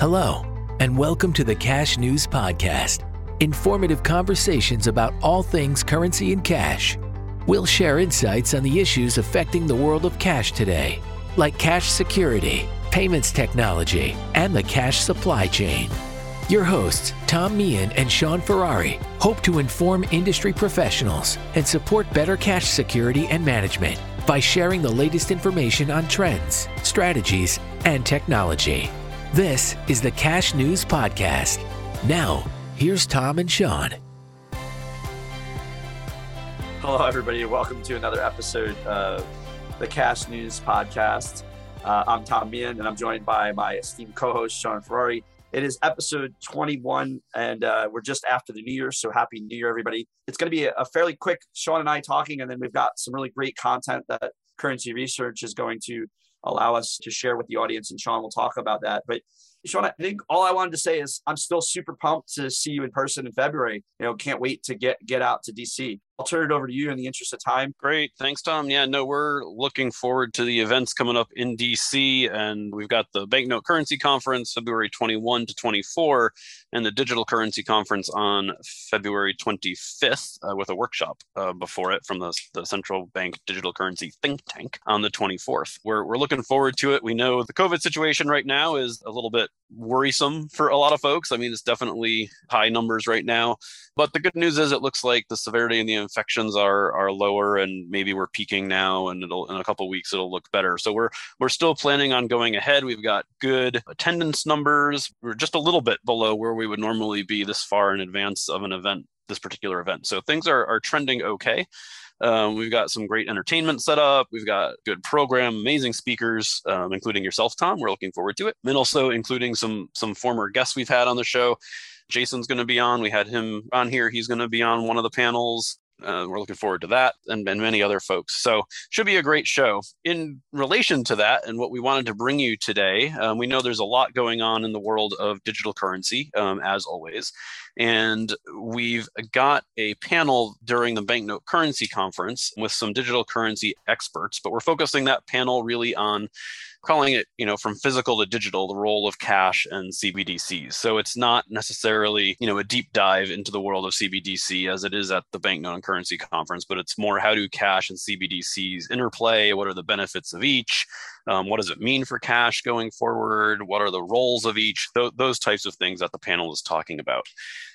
Hello, and welcome to the Cash News Podcast. Informative conversations about all things currency and cash. We'll share insights on the issues affecting the world of cash today, like cash security, payments technology, and the cash supply chain. Your hosts, Tom Meehan and Sean Ferrari, hope to inform industry professionals and support better cash security and management by sharing the latest information on trends, strategies, and technology. This is the Cash News Podcast. Now, here's Tom and Sean. Hello, everybody. Welcome to another episode of the Cash News Podcast. Uh, I'm Tom Meehan, and I'm joined by my esteemed co host, Sean Ferrari. It is episode 21, and uh, we're just after the New Year. So, happy New Year, everybody. It's going to be a, a fairly quick Sean and I talking, and then we've got some really great content that Currency Research is going to allow us to share with the audience, and Sean will talk about that. But Sean, I think all I wanted to say is I'm still super pumped to see you in person in February. You know, can't wait to get get out to DC. I'll turn it over to you in the interest of time. Great. Thanks, Tom. Yeah, no, we're looking forward to the events coming up in DC. And we've got the Banknote Currency Conference February 21 to 24, and the Digital Currency Conference on February 25th uh, with a workshop uh, before it from the, the Central Bank Digital Currency Think Tank on the 24th. We're, we're looking forward to it. We know the COVID situation right now is a little bit worrisome for a lot of folks. I mean, it's definitely high numbers right now. But the good news is it looks like the severity and the infections are are lower and maybe we're peaking now and it'll in a couple weeks it'll look better. So we're we're still planning on going ahead. We've got good attendance numbers. We're just a little bit below where we would normally be this far in advance of an event, this particular event. So things are are trending okay. Um, we've got some great entertainment set up. We've got good program, amazing speakers, um, including yourself, Tom. We're looking forward to it, and also including some some former guests we've had on the show. Jason's going to be on. We had him on here. He's going to be on one of the panels. Uh, we're looking forward to that and, and many other folks. So, should be a great show. In relation to that, and what we wanted to bring you today, um, we know there's a lot going on in the world of digital currency, um, as always. And we've got a panel during the Banknote Currency Conference with some digital currency experts, but we're focusing that panel really on calling it, you know, from physical to digital, the role of cash and CBDCs. So it's not necessarily, you know, a deep dive into the world of CBDC as it is at the Banknote and Currency Conference, but it's more how do cash and CBDCs interplay? What are the benefits of each? Um, what does it mean for cash going forward? What are the roles of each? Th- those types of things that the panel is talking about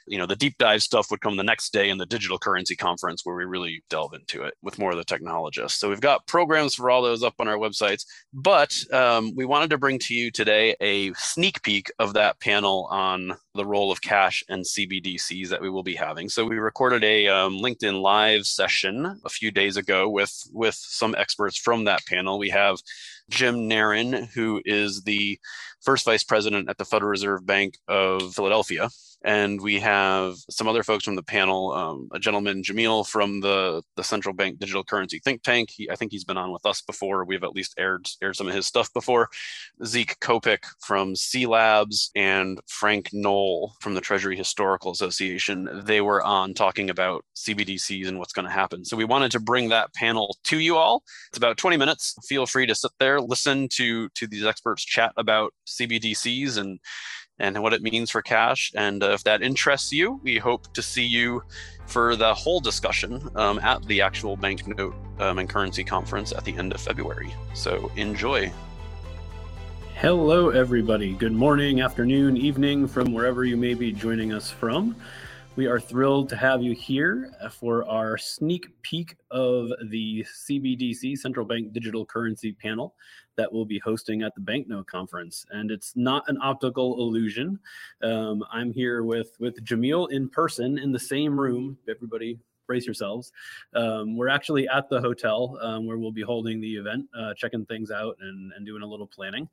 you know the deep dive stuff would come the next day in the digital currency conference where we really delve into it with more of the technologists so we've got programs for all those up on our websites but um, we wanted to bring to you today a sneak peek of that panel on the role of cash and cbdc's that we will be having. So we recorded a um, linkedin live session a few days ago with with some experts from that panel. We have jim narron who is the first vice president at the federal reserve bank of philadelphia and we have some other folks from the panel. Um, a gentleman, Jamil, from the the Central Bank Digital Currency Think Tank. He, I think he's been on with us before. We've at least aired aired some of his stuff before. Zeke Copic from cLabs and Frank Noll from the Treasury Historical Association. They were on talking about CBDCs and what's going to happen. So we wanted to bring that panel to you all. It's about 20 minutes. Feel free to sit there, listen to to these experts chat about CBDCs and and what it means for cash. And uh, if that interests you, we hope to see you for the whole discussion um, at the actual banknote um, and currency conference at the end of February. So enjoy. Hello, everybody. Good morning, afternoon, evening from wherever you may be joining us from. We are thrilled to have you here for our sneak peek of the CBDC Central Bank Digital Currency panel that we'll be hosting at the Banknote Conference. And it's not an optical illusion. Um, I'm here with with Jamil in person in the same room. Everybody brace yourselves. Um, we're actually at the hotel um, where we'll be holding the event, uh, checking things out and, and doing a little planning.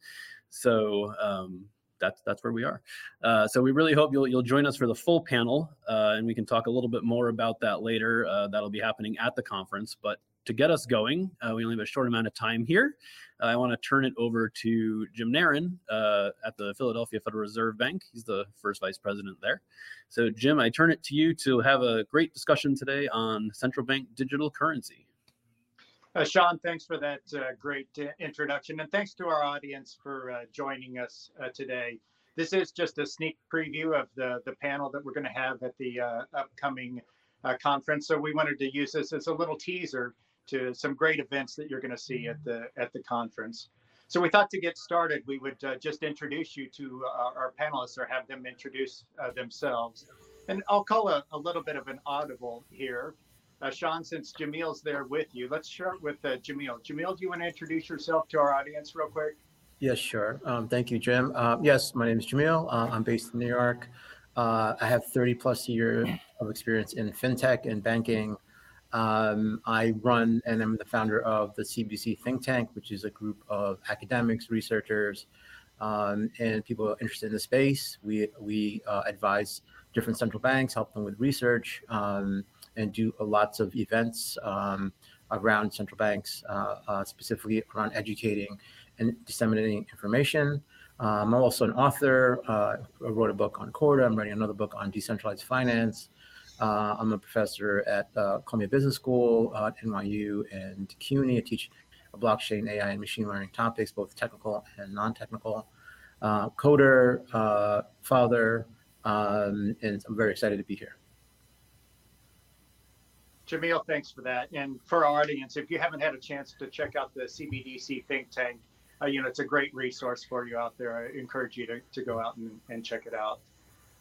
So um, that's that's where we are. Uh, so we really hope you'll you'll join us for the full panel, uh, and we can talk a little bit more about that later. Uh, that'll be happening at the conference. But to get us going, uh, we only have a short amount of time here. I want to turn it over to Jim Narron uh, at the Philadelphia Federal Reserve Bank. He's the first vice president there. So, Jim, I turn it to you to have a great discussion today on central bank digital currency. Uh, Sean, thanks for that uh, great uh, introduction, and thanks to our audience for uh, joining us uh, today. this is just a sneak preview of the, the panel that we're going to have at the uh, upcoming conference. So we wanted to use this as a little teaser to some great events that you're going to see at the at the conference. So we thought to get started, we would just introduce you to our, panelists or have them introduce themselves. And I'll call a, a, little bit of an audible here. Uh, Sean, since Jamil's there with you, let's start with uh, Jamil. Jamil, do you want to introduce yourself to our audience real quick? Yes, sure. Um, thank you, Jim. Uh, yes, my name is Jamil. Uh, I'm based in New York. I have 30 plus years of experience in fintech and banking. Um, I run and I'm the founder of the CBC think tank, which is a group of academics, researchers, um, and people interested in the space. We we uh, advise different central banks, help them with research, um, and do lots of events um, around central banks, uh, uh, specifically around educating and disseminating information. Um, I'm also an author. Uh, I wrote a book on Corda. I'm writing another book on decentralized finance. Uh, I'm a professor at uh, Columbia Business School uh, at NYU and CUNY. I teach blockchain, AI, and machine learning topics, both technical and non-technical. Uh, coder, father, um, and I'm very excited to be here. Jamil, thanks for that. And for our audience, if you haven't had a chance to check out the CBDC think tank, uh, you know, it's a great resource for you out there. I encourage you to, to go out and, and check it out.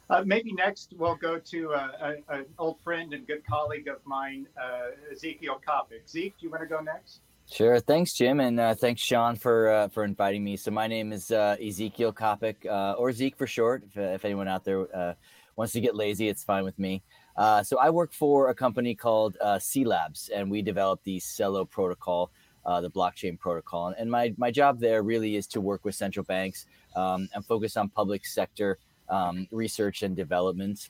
Uh, maybe next we'll go to uh, an old friend and good colleague of mine, uh, Ezechiel Copic. Zeke, do you want to go next? Sure. Thanks, Jim, and uh, thanks, Sean, for uh, for inviting me. So my name is uh, Ezechiel Copic, or Zeke for short. If, if anyone out there wants to get lazy, it's fine with me. So I work for a company called cLabs, and we develop the Celo protocol. the blockchain protocol, and my my job there really is to work with central banks um, and focus on public sector um, research and development.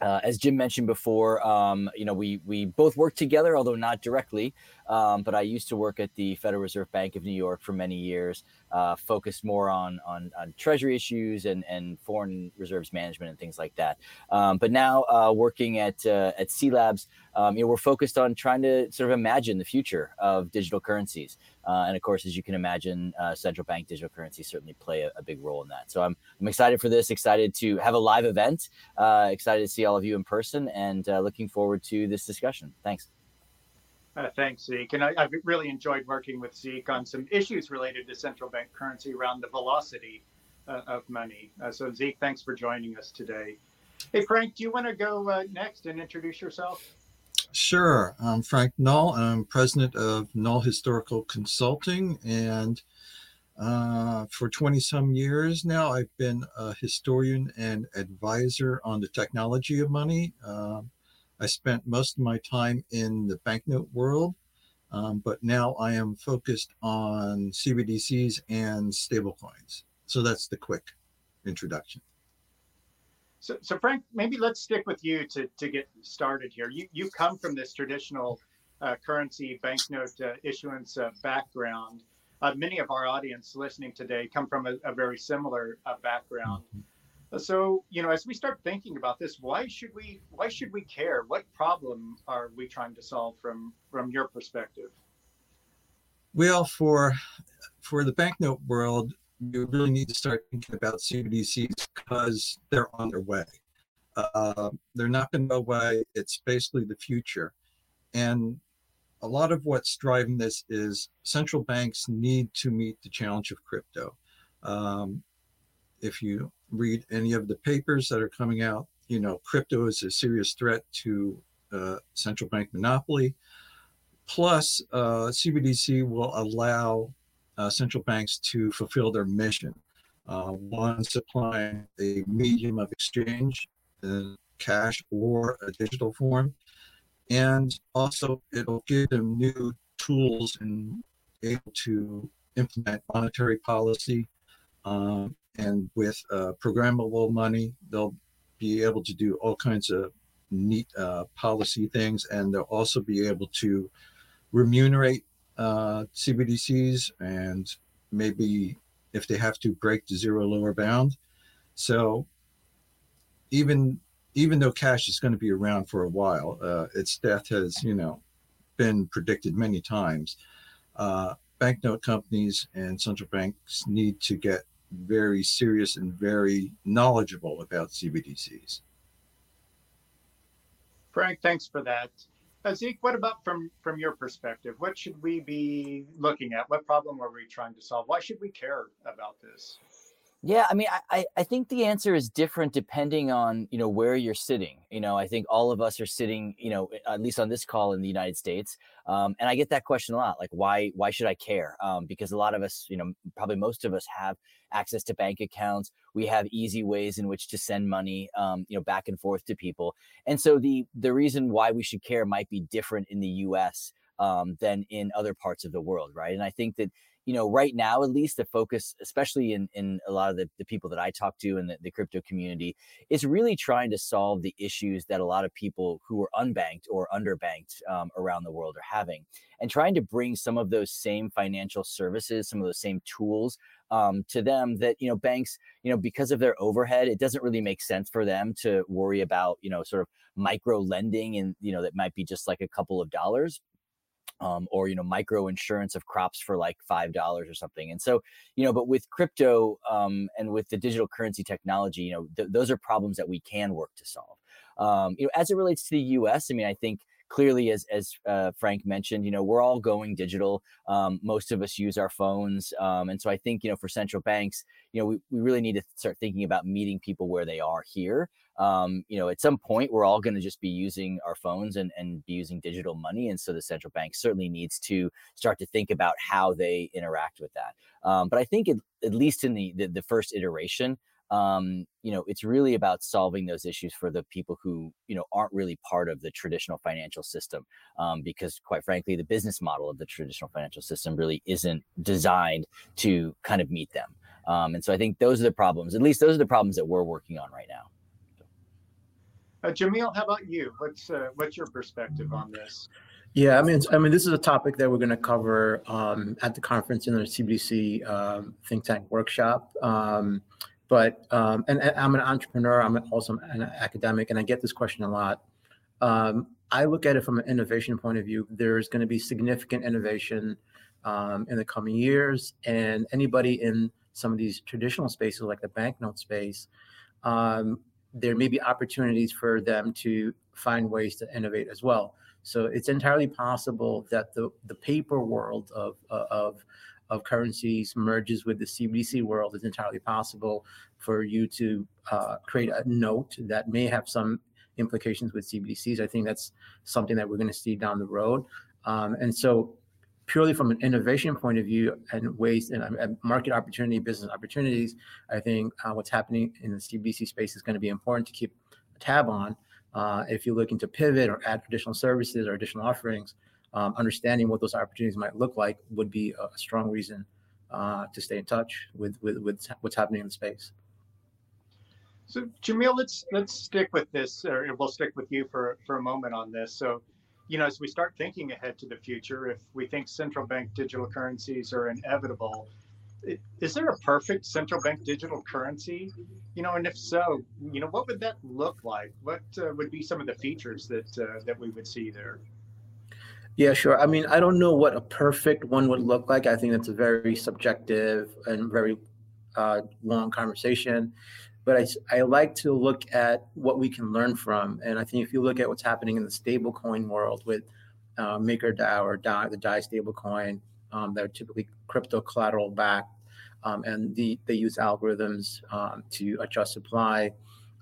Uh, as Jim mentioned before, um, you know, we we both work together, although not directly. Um, but I used to work at the Federal Reserve Bank of New York for many years, uh, focused more on, on, on treasury issues and and foreign reserves management and things like that. Um, but now uh, working at uh, at cLabs, um, you know, we're focused on trying to sort of imagine the future of digital currencies. Uh, and of course, as you can imagine, uh, central bank digital currencies certainly play a, a, big role in that. So I'm, I'm excited for this, excited to have a live event, uh, excited to see all of you in person, and looking forward to this discussion. Thanks. Uh, thanks, Zeke. And I, have really enjoyed working with Zeke on some issues related to central bank currency around the velocity uh, of money. so, Zeke, thanks for joining us today. Hey, Frank, do you want to go next and introduce yourself? Sure. I'm Frank Noll. I'm president of Noll Historical Consulting. And uh, for 20 some years now, I've been a historian and advisor on the technology of money. I spent most of my time in the banknote world, um, but now I am focused on CBDCs and stablecoins. So that's the quick introduction. So, so Frank, maybe let's stick with you to, to get started here. You, you come from this traditional uh, currency banknote uh, issuance uh, background. Uh, many of our audience listening today come from a, a very similar uh, background. Mm-hmm. So, you know, as we start thinking about this, why should we why should we care? What problem are we trying to solve from from your perspective? Well, for for the banknote world, you really need to start thinking about CBDCs because they're on their way. Uh, they're not going to go away. It's basically the future. And a lot of what's driving this is central banks need to meet the challenge of crypto. Um, if you read any of the papers that are coming out, you know, crypto is a serious threat to uh, central bank monopoly. Plus, uh, CBDC will allow uh, central banks to fulfill their mission. Uh, one, supplying a medium of exchange, in cash or a digital form. And also, it'll give them new tools and able to implement monetary policy. Um, and with uh, programmable money, they'll be able to do all kinds of neat uh, policy things, and they'll also be able to remunerate uh, CBDCs and maybe if they have to break the zero lower bound. So even even though cash is going to be around for a while, uh, its death has you know been predicted many times. Uh, banknote companies and central banks need to get very serious and very knowledgeable about CBDCs. Frank, thanks for that. Uh, Zeke, what about from from your perspective? What should we be looking at? What problem are we trying to solve? Why should we care about this? Yeah, I mean, I, I think the answer is different depending on you know where you're sitting. You know, I think all of us are sitting, you know, at least on this call in the United States, um, and I get that question a lot. Like, why why should I care? Um, because a lot of us, you know, probably most of us have access to bank accounts. We have easy ways in which to send money, um, you know, back and forth to people. And so the the reason why we should care might be different in the U.S. Um, than in other parts of the world, right? And I think that you know, right now, at least the focus, especially in, in a lot of the, the people that I talk to in the, the crypto community, is really trying to solve the issues that a lot of people who are unbanked or underbanked um, around the world are having and trying to bring some of those same financial services, some of those same tools um, to them that, you know, banks, you know, because of their overhead, it doesn't really make sense for them to worry about, you know, sort of micro lending and, you know, that might be just like a couple of dollars um, or you know micro insurance of crops for like five dollars or something. And so you know but with crypto um, and with the digital currency technology you know th- those are problems that we can work to solve. Um, you know as it relates to the us i mean i think clearly as as uh, frank mentioned you know we're all going digital um, most of us use our phones um, and so i think you know for central banks you know we, we really need to start thinking about meeting people where they are here. Um, you know at some point we're all going to just be using our phones and, and be using digital money and so the central bank certainly needs to start to think about how they interact with that. Um, but i think it, at least in the, the, the first iteration um, you know, it's really about solving those issues for the people who, you know, aren't really part of the traditional financial system. Um, because quite frankly, the business model of the traditional financial system really isn't designed to kind of meet them. Um, and so I think those are the problems, at least those are the problems that we're working on right now. Uh, Jamil, how about you? What's uh, what's your perspective on this? Yeah, I mean, I mean, this is a topic that we're going to cover um, at the conference in the CBDC um, think tank workshop. Um, but um, and, and, I'm an entrepreneur. I'm also an academic, and I get this question a lot. Um, I look at it from an innovation point of view. There's going to be significant innovation um, in the coming years, and anybody in some of these traditional spaces, like the banknote space, um, there may be opportunities for them to find ways to innovate as well. So it's entirely possible that the the paper world of of of currencies merges with the CBDC world, it's entirely possible for you to uh, create a note that may have some implications with CBDCs. I think that's something that we're going to see down the road. Um, and so, purely from an innovation point of view and ways and market opportunity, business opportunities, I think uh, what's happening in the CBDC space is going to be important to keep a tab on. Uh, if you're looking to pivot or add additional services or additional offerings, um, understanding what those opportunities might look like would be a, strong reason uh, to stay in touch with, with, with what's happening in the space. So Jamil, let's let's stick with this, or we'll stick with you for for a moment on this. So, you know, as we start thinking ahead to the future, if we think central bank digital currencies are inevitable, is there a perfect central bank digital currency? You know, and if so, you know, what would that look like? What uh, would be some of the features that uh, that we would see there? Yeah, sure. I mean, I don't know what a perfect one would look like. I think that's a very subjective and very uh, long conversation. But I, I like to look at what we can learn from. And I think if you look at what's happening in the stablecoin world with uh, MakerDAO or DAI, the DAI stablecoin, um, they're typically crypto collateral backed, um, and the, they use algorithms um, to adjust supply.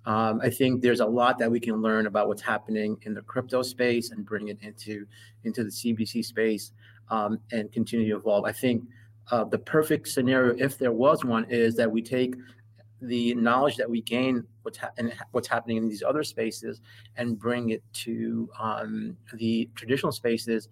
Um, I think there's a lot that we can learn about what's happening in the crypto space and bring it into into the CBC space um, and continue to evolve. I think uh, the perfect scenario, if there was one, is that we take the knowledge that we gain what's ha- and what's happening in these other spaces and bring it to um, the traditional spaces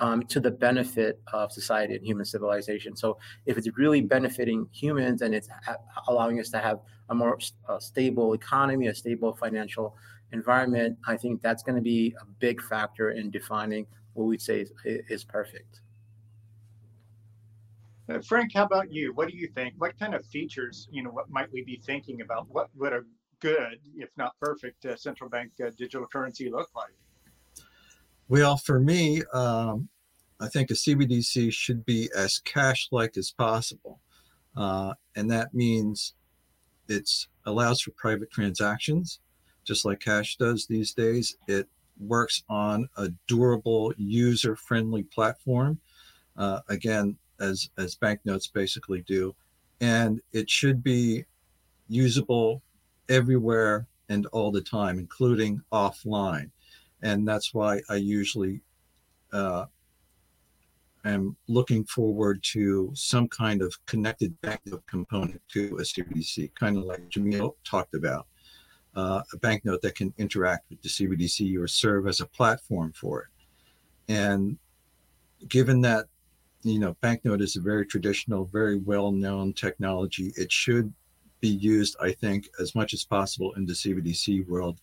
um, to the benefit of society and human civilization. So if it's really benefiting humans and it's ha- allowing us to have a more uh, stable economy, a stable financial environment, I think that's going to be a big factor in defining what we'd say is, is perfect. Uh, Frank, how about you? What do you think? What kind of features, you know, what might we be thinking about? What would a good, if not perfect, uh, central bank uh, digital currency look like? Well, for me, um, I think a CBDC should be as cash like as possible. uh, and that means it allows for private transactions, just like cash does these days. It works on a durable, user-friendly platform. Uh, again, as as banknotes basically do, and it should be usable everywhere and all the time, including offline. And that's why I usually uh, am looking forward to some kind of connected banknote component to a CBDC, kind of like Jamil talked about. Uh, a banknote that can interact with the CBDC or serve as a platform for it. And given that, you know, banknote is a very traditional, very well-known technology, it should be used, I think, as much as possible in the CBDC world,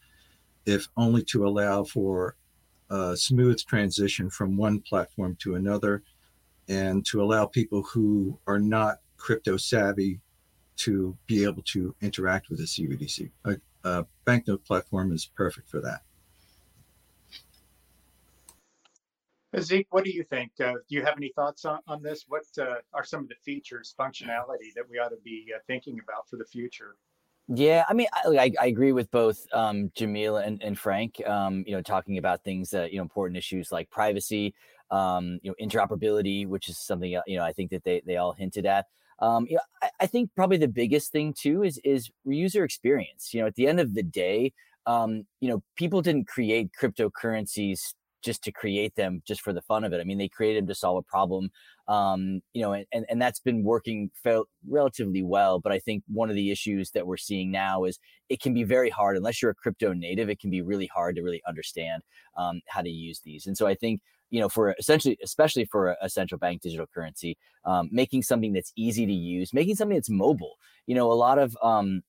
if only to allow for a smooth transition from one platform to another and to allow people who are not crypto savvy to be able to interact with the CBDC. A, a banknote platform is perfect for that. Zeke, what do you think? Uh, do you have any thoughts on, on this? What uh, are some of the features, functionality that we ought to be uh, thinking about for the future? Yeah, I mean, I, I agree with both um, Jamil and, and Frank. Um, you know, talking about things that you know important issues like privacy, um, you know, interoperability, which is something uh, you know I think that they they all hinted at. Um, you know, I, I think probably the biggest thing too is is user experience. You know, at the end of the day, um, you know, people didn't create cryptocurrencies just to create them just for the fun of it. I mean, they created them to solve a problem, um, you know, and, and and that's been working fel- relatively well. But I think one of the issues that we're seeing now is it can be very hard, unless you're a crypto native, it can be really hard to really understand um, how to use these. And so I think you know, for essentially, especially for a central bank digital currency, um, making something that's easy to use, making something that's mobile. You know, a lot of um,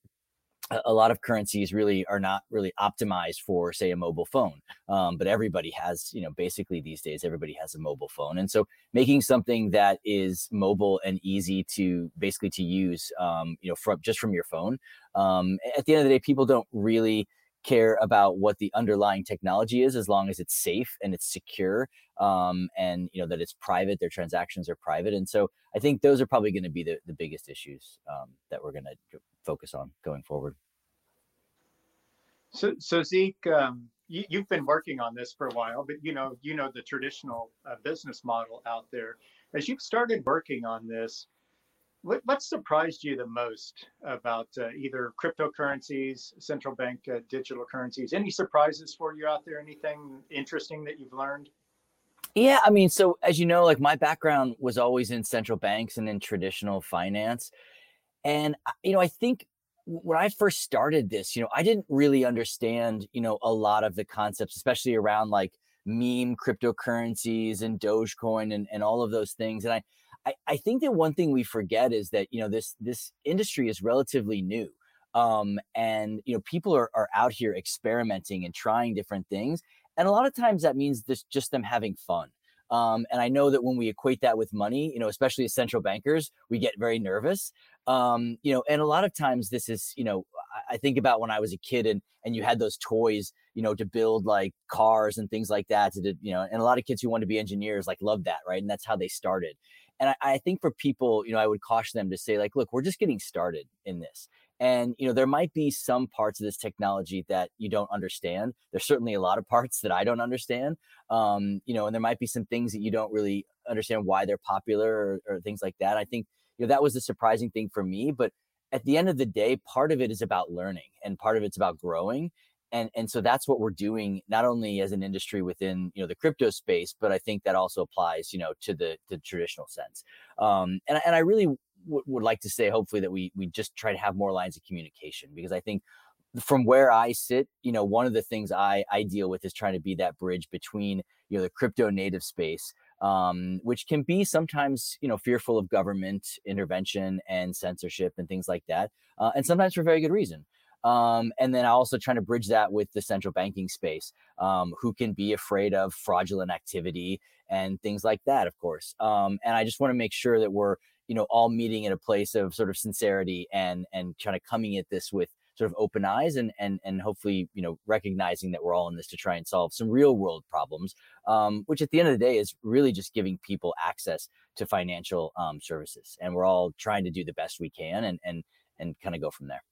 a lot of currencies really are not really optimized for say a mobile phone um, but everybody has you know basically these days everybody has a mobile phone. And so making something that is mobile and easy to basically to use um, you know from just from your phone um, at the end of the day people don't really care about what the underlying technology is as long as it's safe and it's secure um, and you know that it's private their transactions are private. And so i think those are probably going to be the, the biggest issues um, that we're going to focus on going forward so so zeke um, you, have been working on this for a while but you know you know the traditional uh, business model out there as you've started working on this what, what surprised you the most about uh, either cryptocurrencies, central bank uh, digital currencies? Any surprises for you out there? Anything interesting that you've learned? Yeah, I mean, so as you know, like my background was always in central banks and in traditional finance. And, uh, you know, I think when I first started this, you know, I didn't really understand, you know, a lot of the concepts, especially around like meme cryptocurrencies and Dogecoin and, and all of those things. And I, I, I think that one thing we forget is that you know this this industry is relatively new um, and you know people are, are out here experimenting and trying different things and a lot of times that means this just them having fun um, and I know that when we equate that with money, you know, especially as central bankers, we get very nervous. Um, you know, and a lot of times this is, you know, I, think about when I was a kid and and you had those toys, you know, to build like cars and things like that. To you know, and a lot of kids who want to be engineers like love that, right? And that's how they started. And I, I think for people, you know, I would caution them to say, like, look, we're just getting started in this. And you know, there might be some parts of this technology that you don't understand. There's certainly a lot of parts that I don't understand. Um, you know, and there might be some things that you don't really understand why they're popular or, or things like that. I think you know that was the surprising thing for me. But at the end of the day, part of it is about learning, and part of it's about growing and and so that's what we're doing not only as an industry within you know the crypto space but i think that also applies you know to the the traditional sense um, and, and i really w- would like to say hopefully that we we just try to have more lines of communication because i think from where i sit you know one of the things i i deal with is trying to be that bridge between you know the crypto native space um, which can be sometimes you know fearful of government intervention and censorship and things like that uh, and sometimes for very good reason um, and then I also trying to bridge that with the central banking space, um, who can be afraid of fraudulent activity and things like that, of course. Um, and I just want to make sure that we're, you know, all meeting in a place of sort of sincerity and and kind of coming at this with sort of open eyes and and and hopefully you know recognizing that we're all in this to try and solve some real world problems um, which at the end of the day is really just giving people access to financial um, services and we're all trying to do the best we can and and and kind of go from there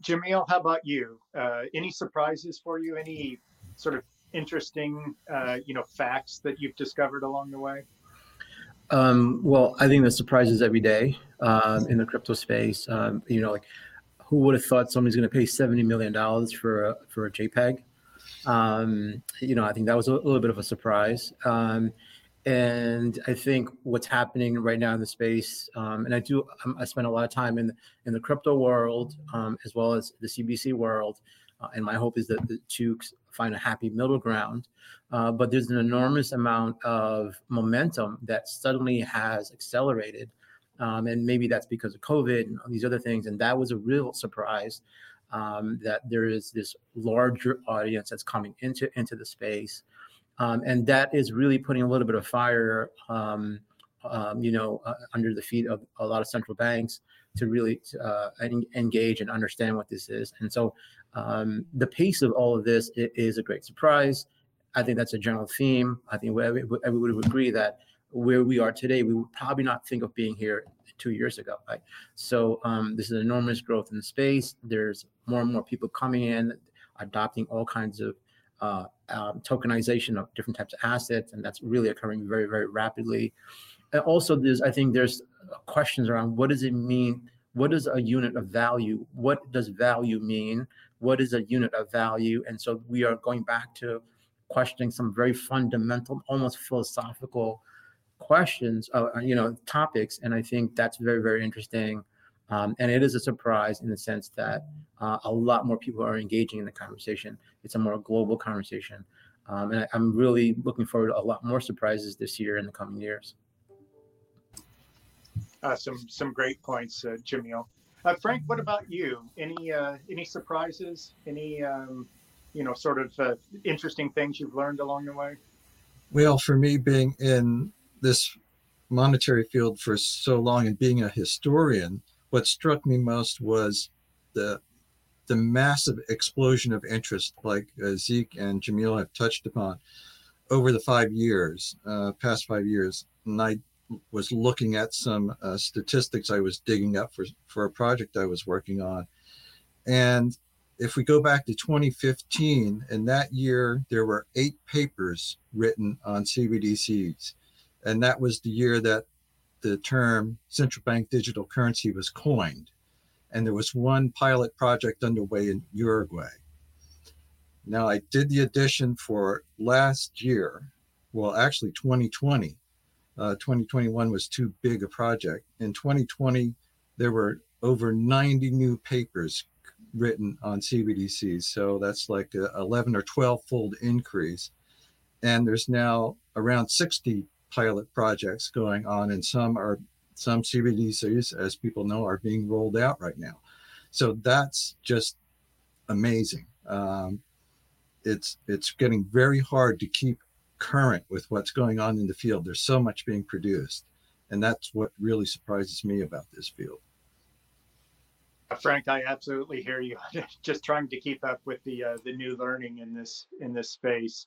Jamil, how about you? Uh, any surprises for you? Any sort of interesting, uh, you know, facts that you've discovered along the way? Um, well, I think the surprises every day um, in the crypto space. Um, you know, like who would have thought somebody's going to pay seventy million dollars for a for a JPEG? Um, you know, I think that was a little bit of a surprise. Um, and I think what's happening right now in the space, um, and I do, I spend a lot of time in in the crypto world as well as the CBC world, uh, and my hope is that the two find a happy middle ground. Uh, but there's an enormous amount of momentum that suddenly has accelerated. Um, and maybe that's because of COVID and these other things. And that was a real surprise um, that there is this larger audience that's coming into into the space. Um, and that is really putting a little bit of fire, um, you know, uh, under the feet of a lot of central banks to really uh, engage and understand what this is. And so um, the pace of all of this is a great surprise. I think that's a general theme. I think everybody would agree that where we are today, we would probably not think of being here two years ago. Right? So um, this is enormous growth in the space. There's more and more people coming in, adopting all kinds of uh, um, tokenization of different types of assets, and that's really occurring very, very rapidly. And also, there's I think there's questions around what does it mean? What is a unit of value? What does value mean? what is a unit of value? And so we are going back to questioning some very fundamental, almost philosophical questions, uh, uh, you know, topics. And I think that's very, very interesting. Um, and it is a surprise in the sense that uh, a lot more people are engaging in the conversation. It's a more global conversation. Um, and I, am really looking forward to a lot more surprises this year in the coming years. Uh, some some great points, uh, Jamil. Uh, Frank, what about you? Any uh, any surprises? Any um, you know sort of uh, interesting things you've learned along the way? Well, for me, being in this monetary field for so long and being a historian, what struck me most was the the massive explosion of interest, like uh, Zeke and Jamil have touched upon, over the five years, uh, past five years. And I was looking at some uh, statistics I was digging up for, for a project I was working on. And if we go back to 2015, in that year, there were eight papers written on CBDCs. And that was the year that the term central bank digital currency was coined. And there was one pilot project underway in Uruguay. Now, I did the addition for last year, well, actually 2020, uh, 2021 was too big a project. In 2020, there were over 90 new papers written on CBDCs. So that's like a 11 or 12 fold increase. And there's now around 60 pilot projects going on, and some are some CBDCs, as people know, are being rolled out right now. So that's just amazing. Um, it's it's getting very hard to keep current with what's going on in the field. There's so much being produced. And that's what really surprises me about this field. Uh, Frank, I absolutely hear you. Just trying to keep up with the uh, the new learning in this in this space.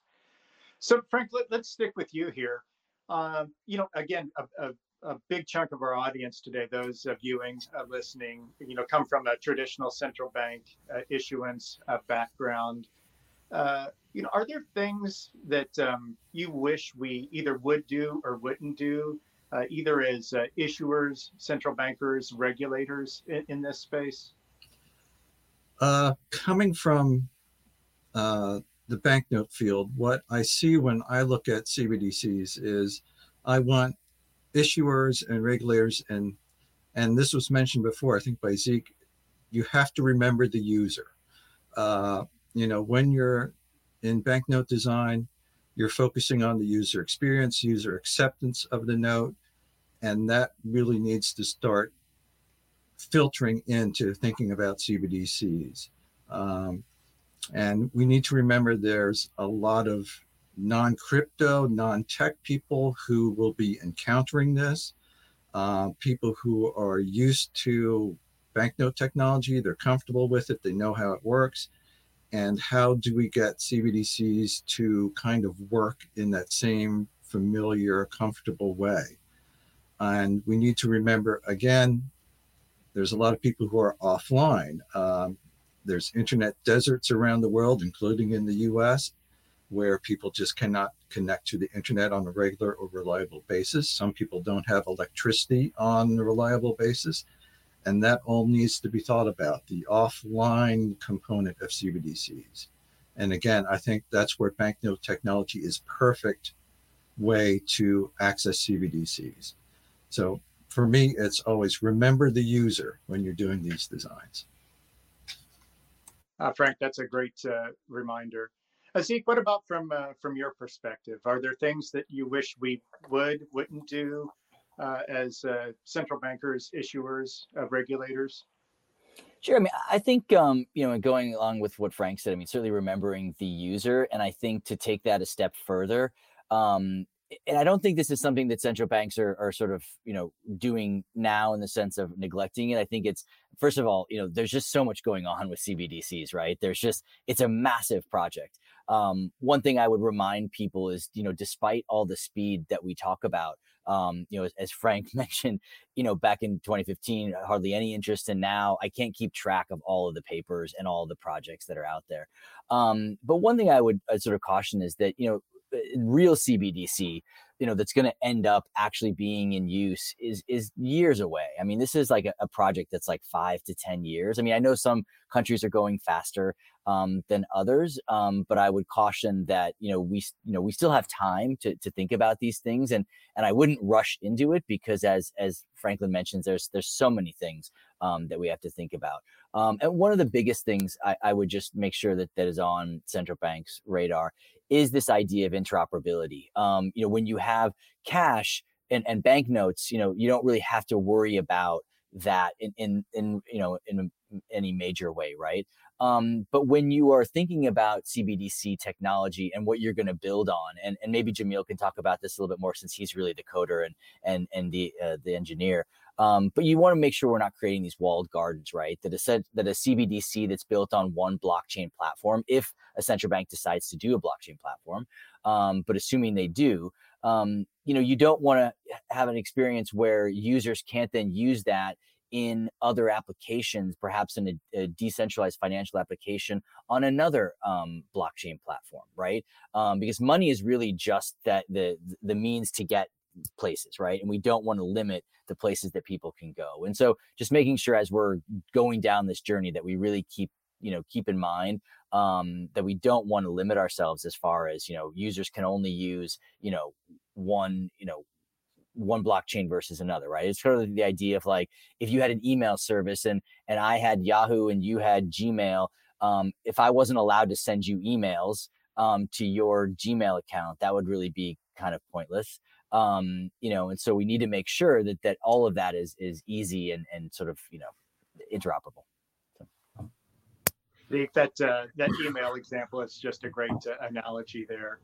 So, Frank, let, us stick with you here. Um, you know, again, a, a, a, big chunk of our audience today, those uh, viewing, uh, listening, you know, come from a traditional central bank uh, issuance uh, background. Uh, you know, are there things that um, you wish we either would do or wouldn't do, uh, either as uh, issuers, central bankers, regulators in, in this space? Uh, coming from uh, the banknote field, what I see when I look at CBDCs is I want issuers and regulators and and this was mentioned before, I think by Zeke, you have to remember the user. Uh, you know, when you're in banknote design, you're focusing on the user experience, user acceptance of the note, and that really needs to start filtering into thinking about CBDCs. Um, and we need to remember there's a lot of non crypto, non tech people who will be encountering this, uh, people who are used to banknote technology. They're comfortable with it. They know how it works. And how do we get CBDCs to kind of work in that same familiar, comfortable way? And we need to remember again, there's a lot of people who are offline. Um, there's internet deserts around the world, including in the US, where people just cannot connect to the internet on a regular or reliable basis. Some people don't have electricity on a reliable basis. And that all needs to be thought about the offline component of CBDCs. And again, I think that's where banknote technology is perfect way to access CBDCs. So for me, it's always remember the user when you're doing these designs. Uh, Frank, that's a great uh, reminder. Azik, what about from uh, from your perspective? Are there things that you wish we would wouldn't do uh, as uh, central bankers, issuers, regulators? Sure. I mean, I think um, you know, going along with what Frank said, I mean, certainly remembering the user, and I think to take that a step further, um, and I don't think this is something that central banks are, are sort of you know doing now in the sense of neglecting it. I think it's first of all, you know, there's just so much going on with CBDCs, right? There's just it's a massive project. Um, one thing I would remind people is, you know, despite all the speed that we talk about, um, you know, as, as, Frank mentioned, you know, back in 2015, hardly any interest, and now I can't keep track of all of the papers and all the projects that are out there. Um, but one thing I would I'd sort of caution is that, you know, real CBDC, you know, that's going to end up actually being in use is is years away. I mean, this is like a, a, project that's like five to ten years. I mean, I know some countries are going faster um, than others, um, but I would caution that you know we you know we still have time to to think about these things, and and I wouldn't rush into it because as as Franklin mentions, there's there's so many things um, that we have to think about. Um, and one of the biggest things I, I, would just make sure that that is on central banks' radar is this idea of interoperability. Um, you know, when you have cash and, and banknotes, you know, you don't really have to worry about that in, in, in you know, in any major way, right? Um, but when you are thinking about CBDC technology and what you're going to build on, and, and maybe Jamil can talk about this a little bit more since he's really the coder and and and the uh, the engineer. Um, but you want to make sure we're not creating these walled gardens, right? That a set, that a CBDC that's built on one blockchain platform, if a central bank decides to do a blockchain platform, um, but assuming they do, um, you know, you don't want to have an experience where users can't then use that in other applications, perhaps in a, a decentralized financial application on another um, blockchain platform, right? Um, because money is really just that the the means to get places, right? And we don't want to limit the places that people can go. And so just making sure as we're going down this journey that we really keep, you know, keep in mind um, that we don't want to limit ourselves as far as, you know, users can only use, you know, one, you know, one blockchain versus another, right? It's sort of the idea of like if you had an email service and and I had Yahoo and you had Gmail, um, if I wasn't allowed to send you emails um, to your Gmail account, that would really be kind of pointless um, you know, and so we need to make sure that that all of that is is easy and and sort of you know interoperable. So. that uh, that email example is just a great uh, analogy there.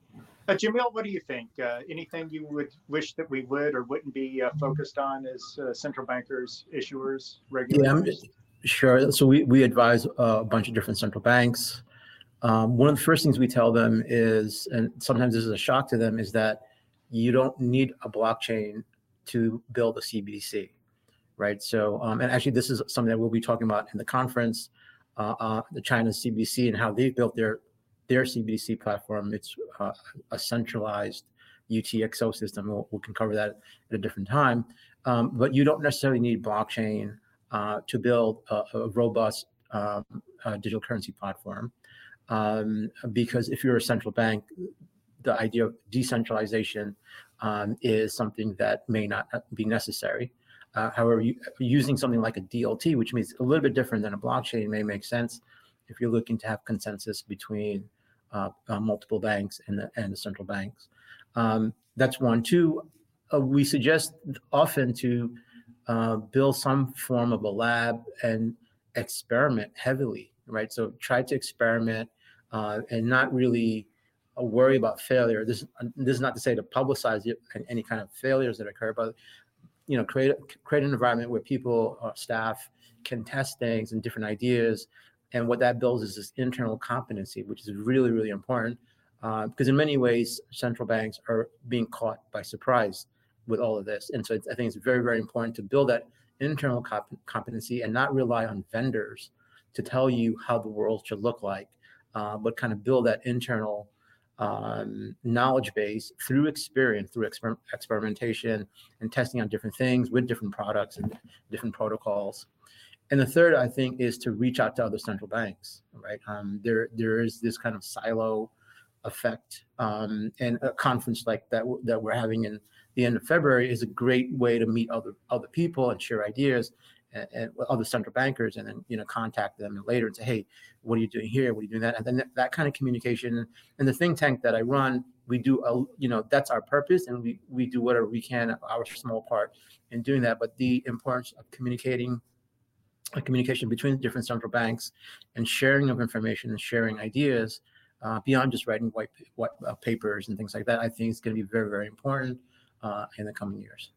Uh, Jamil, what do you think? Uh, anything you would wish that we would or wouldn't be uh, focused on as uh, central bankers, issuers, regulators? Yeah, sure. So we, we advise a bunch of different central banks. Um, one of the first things we tell them is, and sometimes this is a shock to them, is that you don't need a blockchain to build a CBDC, right? So, um, and actually, this is something that we'll be talking about in the conference, uh, uh, the China CBDC and how they've built their their CBDC platform. It's uh, a centralized UTXO system. We'll, we can cover that at a different time. Um, but you don't necessarily need blockchain uh, to build a, a robust um, digital currency platform. Um, because if you're a central bank, the idea of decentralization um, is something that may not be necessary. Uh, however, you, using something like a DLT, which means a little bit different than a blockchain, may make sense if you're looking to have consensus between uh, uh, multiple banks and the, and the central banks. Um, that's one. Two, uh, we suggest often to uh, build some form of a lab and experiment heavily, right? So try to experiment uh, and not really worry about failure. This this is not to say to publicize any kind of failures that occur, but you know, create create an environment where people, or staff, can test things and different ideas. And what that builds is this internal competency, which is really, really important. Uh, because in many ways, central banks are being caught by surprise with all of this. And so I think it's very, very important to build that internal comp- competency and not rely on vendors to tell you how the world should look like, uh, but kind of build that internal um, knowledge base through experience, through exper- experimentation and testing on different things with different products and different protocols. And the third, I think, is to reach out to other central banks. Right? Um, there, there is this kind of silo effect, um, and a conference like that that we're having in the end of February is a great way to meet other other people and share ideas and, and other central bankers, and then you know contact them later and say, hey, what are you doing here? What are you doing that? And then that, that kind of communication. And the think tank that I run, we do a you know that's our purpose, and we we do whatever we can, our small part in doing that. But the importance of communicating communication between different central banks and sharing of information and sharing ideas uh, beyond just writing white, white uh, papers and things like that, I think is going to be very, very important uh, in the coming years.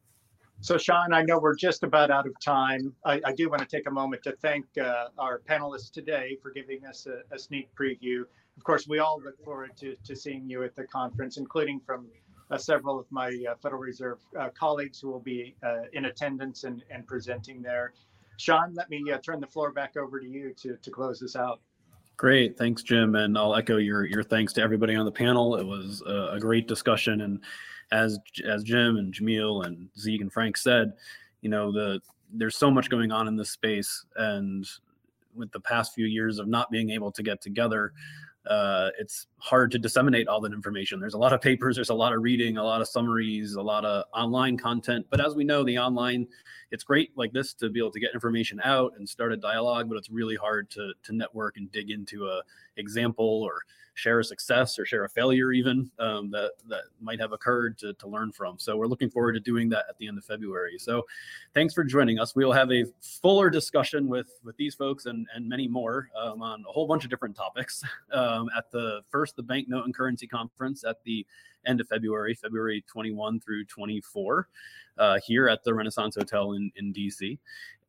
So, Sean, I know we're just about out of time. I, I do want to take a moment to thank uh, our panelists today for giving us a, a, sneak preview. Of course, we all look forward to, to seeing you at the conference, including from uh, several of my uh, Federal Reserve uh, colleagues who will be uh, in attendance and, and presenting there. Sean, let me uh, turn the floor back over to you to, to close this out. Great, thanks, Jim, and I'll echo your your thanks to everybody on the panel. It was a, a great discussion, and as as Jim and Jamiel and Zeke and Frank said, you know the there's so much going on in this space, and with the past few years of not being able to get together, uh, it's hard to disseminate all that information. There's a lot of papers, there's a lot of reading, a lot of summaries, a lot of online content. But as we know, the online, it's great like this to be able to get information out and start a dialogue, but it's really hard to to network and dig into a example or share a success or share a failure even um, that that might have occurred to, to learn from. So we're looking forward to doing that at the end of February. So thanks for joining us. We will have a fuller discussion with with these folks and and many more um, on a whole bunch of different topics um, at the first the Banknote and Currency Conference at the end of February, February 21 through 24, uh, here at the Renaissance Hotel in in DC.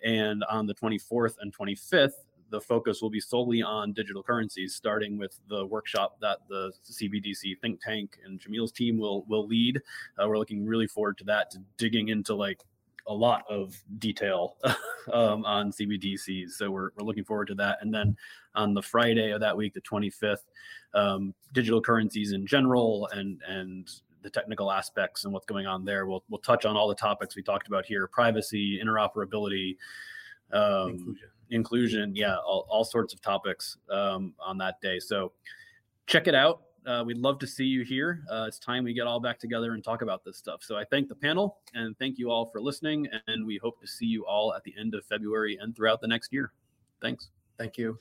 And on the 24th and 25th the focus will be solely on digital currencies, starting with the workshop that the CBDC think tank and Jamiel's team will will lead. Uh, we're looking really forward to that, to digging into like a lot of detail um, on CBDCs. So we're, we're looking forward to that. And then on the Friday of that week, the 25th, um, digital currencies in general and and the technical aspects and what's going on there. We'll we'll touch on all the topics we talked about here: privacy, interoperability, um, inclusion inclusion, yeah, all, all sorts of topics um, on that day. So check it out. Uh, we'd love to see you here. Uh, it's time we get all back together and talk about this stuff. So I thank the panel and thank you all for listening. And we hope to see you all at the end of February and throughout the next year. Thanks. Thank you.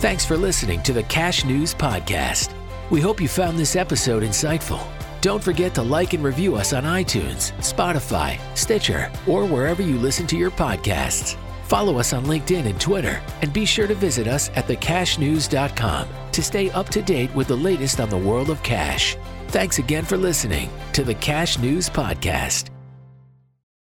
Thanks for listening to the Cash News Podcast. We hope you found this episode insightful. Don't forget to like and review us on iTunes, Spotify, Stitcher, or wherever you listen to your podcasts. Follow us on LinkedIn and Twitter, and be sure to visit us at thecashnews.com to stay up to date with the latest on the world of cash. Thanks again for listening to the Cash News Podcast.